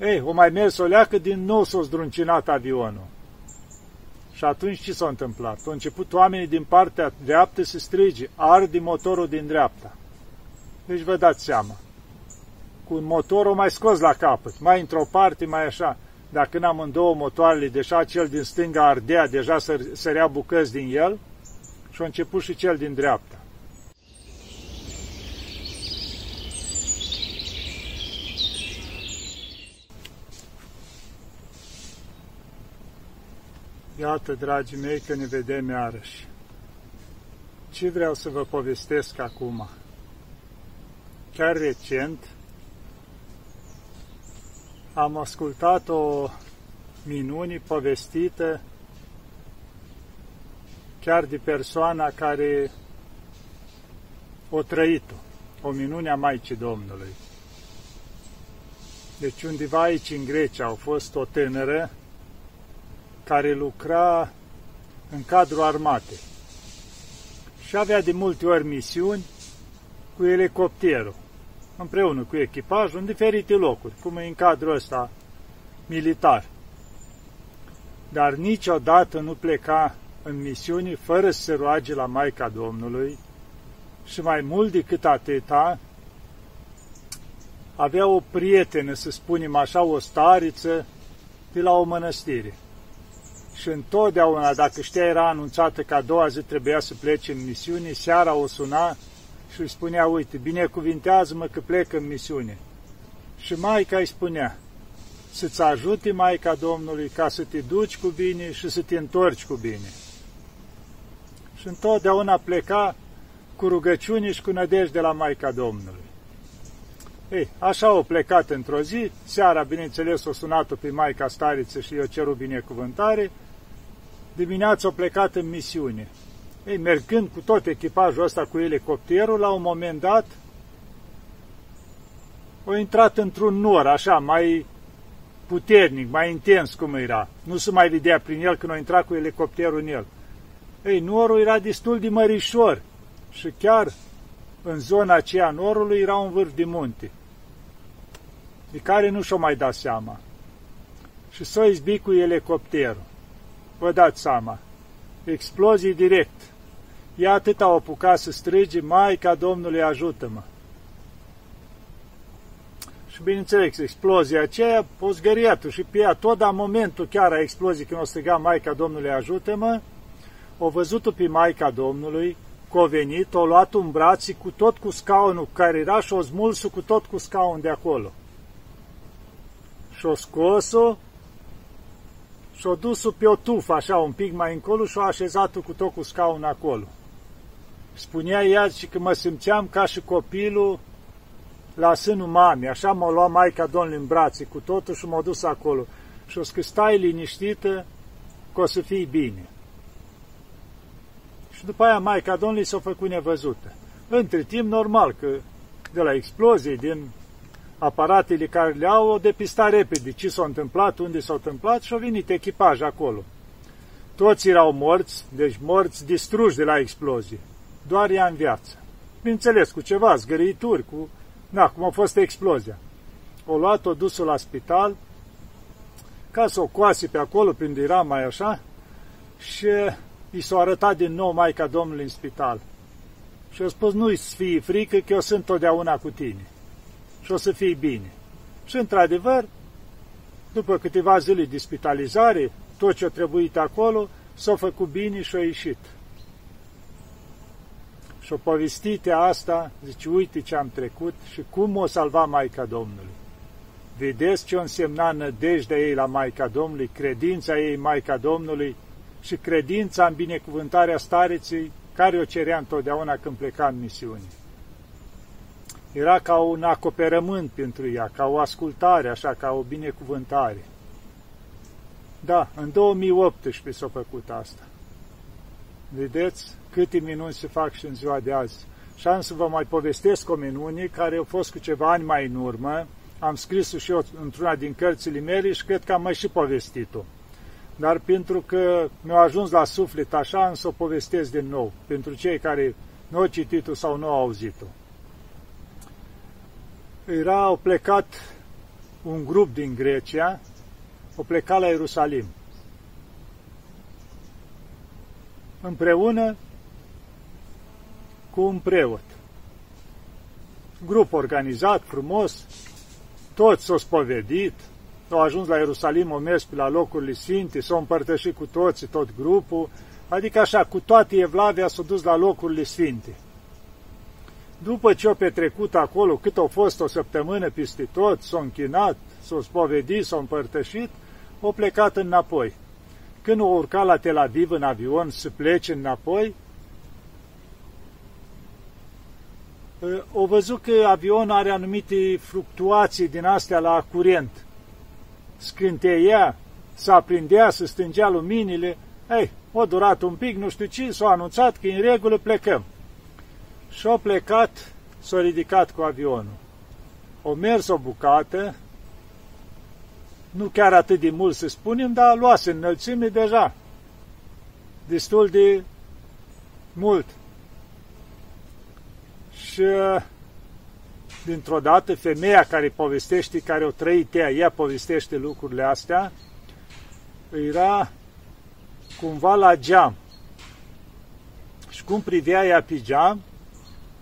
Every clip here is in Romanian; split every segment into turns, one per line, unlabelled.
Ei, o mai mers o leacă, din nou s-a zdruncinat avionul. Și atunci ce s-a întâmplat? Au început oamenii din partea dreaptă să strige, arde motorul din dreapta. Deci vă dați seama. Cu un motor o mai scos la capăt, mai într-o parte, mai așa. Dacă n-am în două motoarele, deja cel din stânga ardea, deja sărea bucăți din el și a început și cel din dreapta. Iată, dragii mei, că ne vedem iarăși. Ce vreau să vă povestesc acum? Chiar recent am ascultat o minuni povestită chiar de persoana care o trăit-o, o minune a Maicii Domnului. Deci undeva aici în Grecia au fost o tânără care lucra în cadrul armatei și avea de multe ori misiuni cu elicopterul, împreună cu echipajul, în diferite locuri, cum e în cadrul ăsta militar. Dar niciodată nu pleca în misiuni fără să se roage la Maica Domnului și mai mult decât atâta, avea o prietenă, să spunem așa, o stariță de la o mănăstire și întotdeauna, dacă știa, era anunțată că a doua zi trebuia să plece în misiune, seara o suna și îi spunea, uite, binecuvintează-mă că plec în misiune. Și Maica îi spunea, să-ți ajute Maica Domnului ca să te duci cu bine și să te întorci cu bine. Și întotdeauna pleca cu rugăciuni și cu nădejde la Maica Domnului. Ei, așa au plecat într-o zi, seara, bineînțeles, o sunat-o pe Maica Stariță și eu ceru binecuvântare, dimineața au plecat în misiune. Ei, mergând cu tot echipajul ăsta cu elicopterul, la un moment dat, au intrat într-un nor, așa, mai puternic, mai intens cum era. Nu se mai vedea prin el când au intrat cu elicopterul în el. Ei, norul era destul de mărișor și chiar în zona aceea norului era un vârf de munte, de care nu și-o mai dat seama. Și s-o izbi cu elicopterul vă dați seama, explozii direct. Ea atât au apucat să strige, Maica Domnului ajută-mă. Și bineînțeles, explozia aceea, o zgăriat și pe ea, tot la momentul chiar a exploziei când o striga Maica Domnului ajută-mă, o văzut-o pe Maica Domnului, că o venit, o luat în brații cu tot cu scaunul care era și o smuls cu tot cu scaun de acolo. Și o scos-o și-o dus pe o tufă, așa, un pic mai încolo și-o așezat cu tot cu scaun acolo. Spunea ea și că mă simțeam ca și copilul la sânul mamei, așa m-a luat Maica Domnului în brațe cu totul și m-a dus acolo. Și o că stai liniștită că o să fii bine. Și după aia Maica Domnului s-a făcut nevăzută. Între timp, normal, că de la explozie din aparatele care le au, o depista repede ce s-a întâmplat, unde s-a întâmplat și au venit echipaj acolo. Toți erau morți, deci morți distruși de la explozie. Doar ea în viață. Bineînțeles, cu ceva, zgărituri, cu... Na, cum a fost explozia. O luat-o, dus-o la spital, ca să o coase pe acolo, când era mai așa, și i s-a arătat din nou Maica Domnului în spital. Și a spus, nu-i fie frică, că eu sunt totdeauna cu tine și o să fii bine. Și într-adevăr, după câteva zile de spitalizare, tot ce a trebuit acolo, s-a făcut bine și a ieșit. Și o povestite asta, zice, uite ce am trecut și cum o salva Maica Domnului. Vedeți ce o însemna nădejdea ei la Maica Domnului, credința ei Maica Domnului și credința în binecuvântarea stareței care o cerea întotdeauna când pleca în misiune. Era ca un acoperământ pentru ea, ca o ascultare, așa, ca o binecuvântare. Da, în 2018 s-a făcut asta. Vedeți câte minuni se fac și în ziua de azi. Și am să vă mai povestesc o minune care a fost cu ceva ani mai în urmă. Am scris-o și eu într-una din cărțile mele și cred că am mai și povestit-o. Dar pentru că mi-a ajuns la suflet așa, am să o povestesc din nou, pentru cei care nu au citit-o sau nu au auzit-o. Era, au plecat un grup din Grecia, o pleca la Ierusalim. Împreună cu un preot. Grup organizat, frumos, toți s-au spovedit, au ajuns la Ierusalim, au mers pe la locurile sfinte, s-au împărtășit cu toți, tot grupul, adică așa, cu toate Evlavia s-au dus la locurile sfinte. După ce au petrecut acolo, cât au fost o săptămână peste tot, s-au închinat, s-au spovedit, s-au împărtășit, au plecat înapoi. Când au urcat la Tel Aviv în avion să plece înapoi, au văzut că avionul are anumite fluctuații din astea la curent. Scânteia, să aprindea, să stângea luminile. Ei, o durat un pic, nu știu ce, s-a anunțat că în regulă plecăm. Și au plecat, s-au ridicat cu avionul. O mers o bucată, nu chiar atât de mult să spunem, dar luase înălțime deja. Destul de mult. Și dintr-o dată femeia care povestește, care o trăit ea, ea povestește lucrurile astea, era cumva la geam. Și cum privea ea pe geam,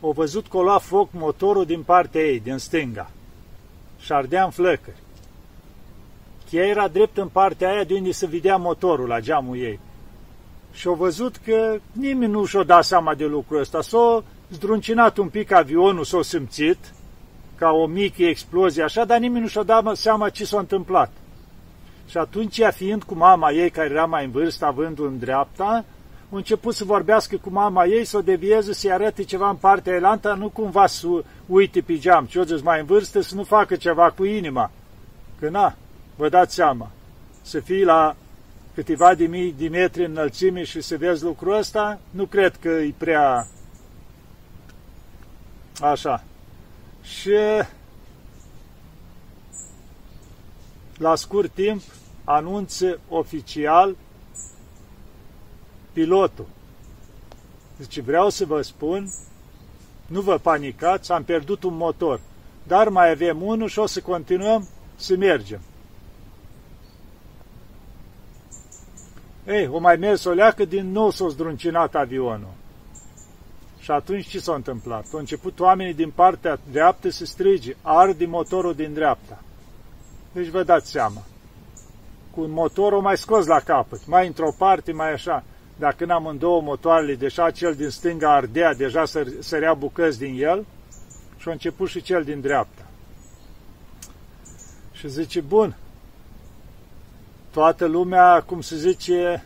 o văzut că o lua foc motorul din partea ei, din stânga. Și șardea în flăcări. Ea era drept în partea aia de unde se vedea motorul la geamul ei. Și au văzut că nimeni nu și-o dat seama de lucrul ăsta. S-a zdruncinat un pic avionul, s-a simțit, ca o mică explozie așa, dar nimeni nu și-a dat seama ce s-a întâmplat. Și atunci, ea fiind cu mama ei, care era mai în vârstă, având în dreapta, a început să vorbească cu mama ei, să o devieze, să-i arate ceva în partea elantă, nu cumva să uite pe geam, ce o zis mai în vârstă, să nu facă ceva cu inima. Că na, vă dați seama, să fii la câteva de mii de metri înălțime și să vezi lucrul ăsta, nu cred că e prea așa. Și la scurt timp anunță oficial pilotul. Zice, vreau să vă spun, nu vă panicați, am pierdut un motor, dar mai avem unul și o să continuăm să mergem. Ei, o mai mers o leacă, din nou s-a zdruncinat avionul. Și atunci ce s-a întâmplat? Au început oamenii din partea dreaptă să strige, arde motorul din dreapta. Deci vă dați seama. Cu un motor o mai scos la capăt, mai într-o parte, mai așa. Dacă n-am în două motoarele, deja cel din stânga ardea, deja sărea bucăți din el și a început și cel din dreapta. Și zice, bun, toată lumea, cum se zice,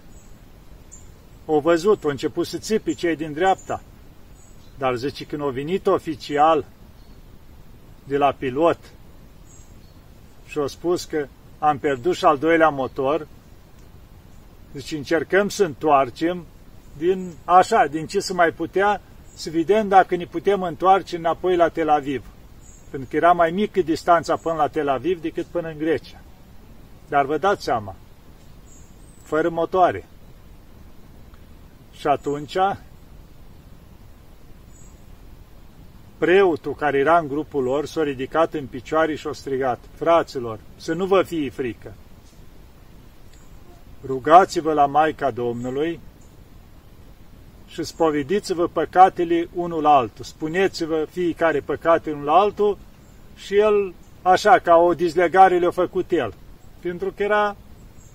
o văzut, au început să țipi cei din dreapta. Dar zice, când a venit oficial de la pilot și a spus că am pierdut și al doilea motor, zice, încercăm să întoarcem din așa, din ce să mai putea, să vedem dacă ne putem întoarce înapoi la Tel Aviv. Pentru că era mai mică distanța până la Tel Aviv decât până în Grecia. Dar vă dați seama, fără motoare. Și atunci, preotul care era în grupul lor s-a ridicat în picioare și a strigat, fraților, să nu vă fie frică. Rugați-vă la Maica Domnului și spovediți-vă păcatele unul altul. Spuneți-vă fiecare păcate unul altul și el, așa, ca o dizlegare le-a făcut el. Pentru că era,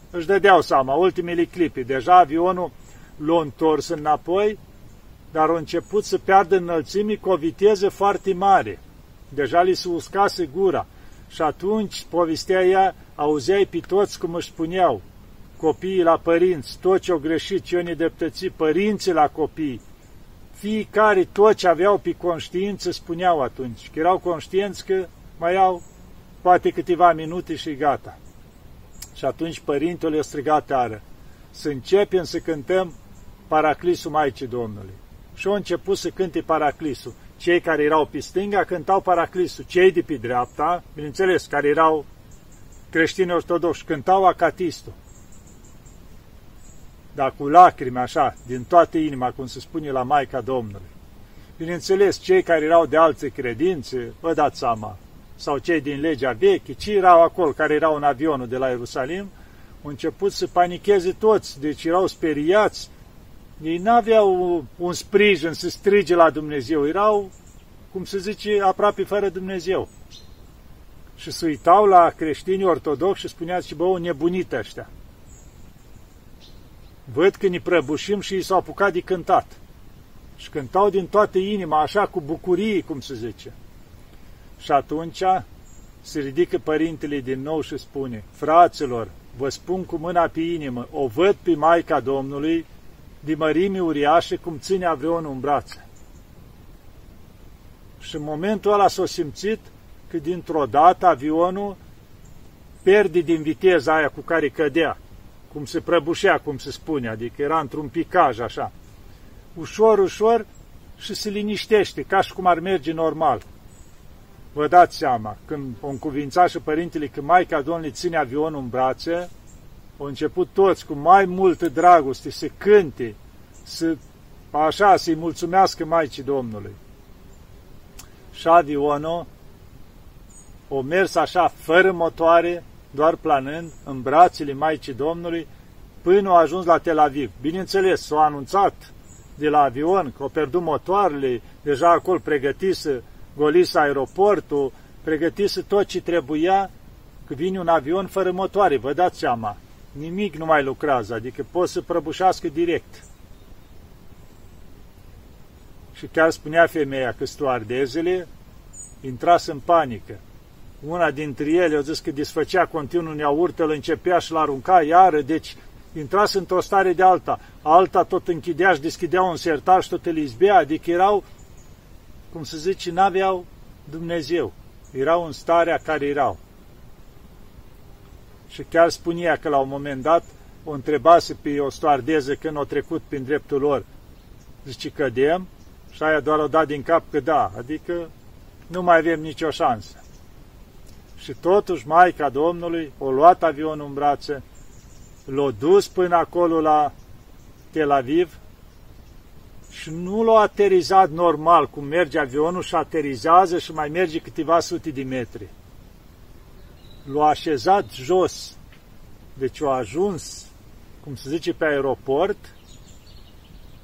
își dădeau seama, ultimele clipe, deja avionul l-a întors înapoi dar au început să piardă înălțimii cu o viteză foarte mare. Deja li se uscase gura. Și atunci, povestea ea, auzeai pe toți cum își spuneau, copiii la părinți, tot ce au greșit, ce au nedreptățit, părinții la copii, fiecare, tot ce aveau pe conștiință, spuneau atunci, că erau conștienți că mai au poate câteva minute și gata. Și atunci părintele i-a strigat tare, să începem să cântăm Paraclisul Maicii Domnului și au început să cânte paraclisul. Cei care erau pe stânga cântau paraclisul, cei de pe dreapta, bineînțeles, care erau creștini ortodoxi, cântau acatistul. Dar cu lacrimi, așa, din toată inima, cum se spune la Maica Domnului. Bineînțeles, cei care erau de alte credințe, vă dați seama, sau cei din legea veche, ci erau acolo, care erau în avionul de la Ierusalim, au început să panicheze toți, deci erau speriați, ei n-aveau un sprijin să strige la Dumnezeu, erau, cum se zice, aproape fără Dumnezeu. Și se uitau la creștinii ortodoxi și spunea, și bă, nebunit ăștia. Văd că ne prăbușim și ei s-au apucat de cântat. Și cântau din toată inima, așa cu bucurie, cum se zice. Și atunci se ridică părintele din nou și spune, fraților, vă spun cu mâna pe inimă, o văd pe Maica Domnului de mărimi uriașe cum ține avionul în brațe. Și în momentul ăla s-a simțit că dintr-o dată avionul pierde din viteza aia cu care cădea, cum se prăbușea, cum se spune, adică era într-un picaj așa. Ușor, ușor și se liniștește, ca și cum ar merge normal. Vă dați seama, când o încuvința și părintele că Maica Domnului ține avionul în brațe, au început toți cu mai multă dragoste să cânte, să, așa, să-i mulțumească Maicii Domnului. Și avionul o mers așa, fără motoare, doar planând, în brațele Maicii Domnului, până a ajuns la Tel Aviv. Bineînțeles, s-a anunțat de la avion că au pierdut motoarele, deja acolo pregătise golis aeroportul, pregătise tot ce trebuia, că vine un avion fără motoare, vă dați seama nimic nu mai lucrează, adică pot să prăbușească direct. Și chiar spunea femeia că stoardezele intrase în panică. Una dintre ele a zis că desfăcea continuu neaurtă, îl începea și l-arunca iară, deci intrase într-o stare de alta. Alta tot închidea și deschidea un sertar și tot îl izbea, adică erau, cum să zice, n-aveau Dumnezeu. Erau în starea care erau. Și chiar spunea că la un moment dat o întrebase pe o stoardeză când o trecut prin dreptul lor. Zice, cădem? Și aia doar o dat din cap că da, adică nu mai avem nicio șansă. Și totuși Maica Domnului o luat avionul în brațe, l-a dus până acolo la Tel Aviv și nu l-a aterizat normal, cum merge avionul și aterizează și mai merge câteva sute de metri l-a așezat jos, deci a ajuns, cum se zice, pe aeroport,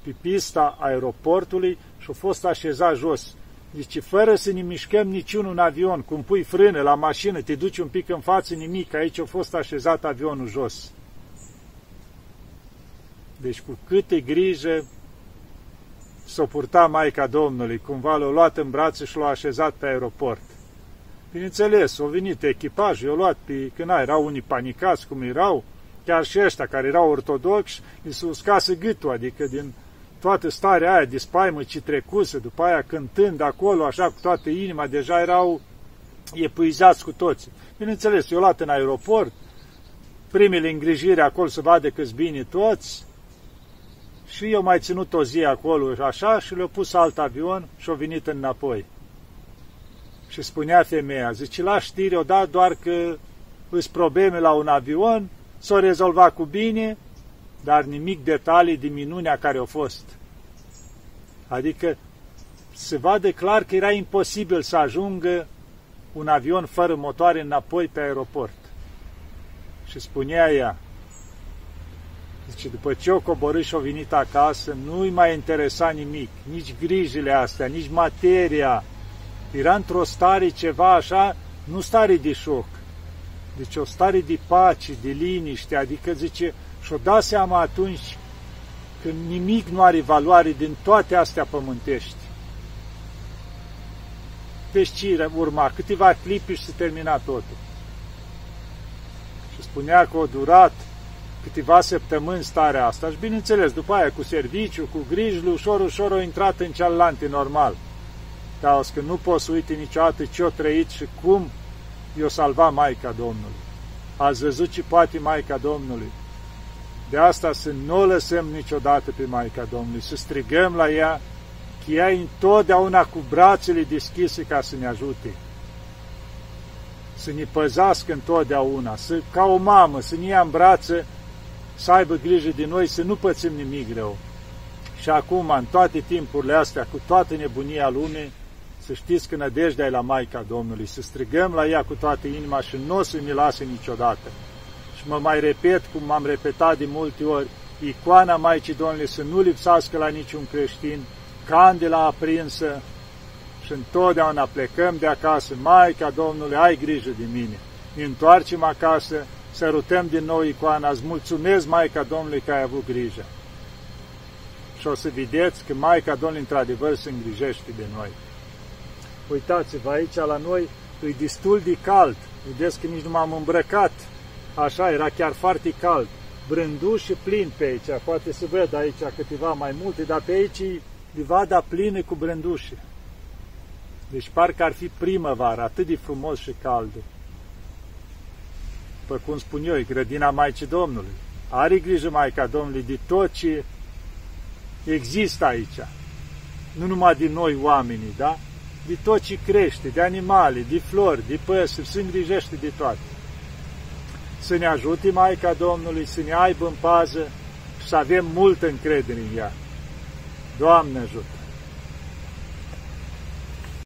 pe pista aeroportului și a fost așezat jos. Deci fără să ne mișcăm niciunul în avion, cum pui frână la mașină, te duci un pic în față, nimic, aici a fost așezat avionul jos. Deci cu câte grijă s-o purta Maica Domnului, cumva l-a luat în brațe și l-a așezat pe aeroport. Bineînțeles, au venit echipaj, i-au luat pe, când erau unii panicați cum erau, chiar și ăștia care erau ortodoxi, li se uscase gâtul, adică din toată starea aia de spaimă ce trecuse, după aia cântând acolo, așa cu toată inima, deja erau epuizați cu toții. Bineînțeles, i-au luat în aeroport, primele îngrijiri acolo să vadă că bine toți, și eu mai ținut o zi acolo așa și le-au pus alt avion și au venit înapoi. Și spunea femeia, zice, la știri o dat doar că îți probleme la un avion, s-o rezolvat cu bine, dar nimic detalii de minunea care au fost. Adică se vadă clar că era imposibil să ajungă un avion fără motoare înapoi pe aeroport. Și spunea ea, zice, după ce o coborât și o venit acasă, nu-i mai interesa nimic, nici grijile astea, nici materia, era într-o stare ceva așa, nu stare de șoc, deci o stare de pace, de liniște, adică zice, și-o da seama atunci că nimic nu are valoare din toate astea pământești. Deci ce urma? Câteva clipi și se termina totul. Și spunea că o durat câteva săptămâni starea asta și bineînțeles, după aia cu serviciu, cu griji, ușor, ușor au intrat în cealaltă normal. Dar că nu poți să uite niciodată ce o trăit și cum i-o salva Maica Domnului. Ați văzut ce poate Maica Domnului. De asta să nu o lăsăm niciodată pe Maica Domnului, să strigăm la ea că ea e întotdeauna cu brațele deschise ca să ne ajute. Să ne păzească întotdeauna, să, ca o mamă, să ne ia în brață, să aibă grijă de noi, să nu pățim nimic rău. Și acum, în toate timpurile astea, cu toată nebunia lumii, să știți că nădejdea e la Maica Domnului, să strigăm la ea cu toată inima și nu o să ne lase niciodată. Și mă mai repet, cum m-am repetat de multe ori, icoana Maicii Domnului să nu lipsească la niciun creștin, candela aprinsă și întotdeauna plecăm de acasă, Maica Domnului, ai grijă de mine. Ne întoarcem acasă, sărutăm din nou icoana, îți mulțumesc, Maica Domnului, că ai avut grijă. Și o să vedeți că Maica Domnului, într-adevăr, se îngrijește de noi. Uitați-vă, aici la noi e destul de cald. Vedeți că nici nu m-am îmbrăcat. Așa, era chiar foarte cald. Brânduși plin pe aici. Poate să văd aici câteva mai multe, dar pe aici e livada plină cu brânduși. Deci parcă ar fi primăvară, atât de frumos și cald. După cum spun eu, e grădina Maicii Domnului. Are grijă Maica Domnului de tot ce există aici. Nu numai din noi oamenii, da? de tot ce crește, de animale, de flori, de păsări, se îngrijește de toate. Să ne ajute Maica Domnului, să ne aibă în pază și să avem multă încredere în ea. Doamne ajută!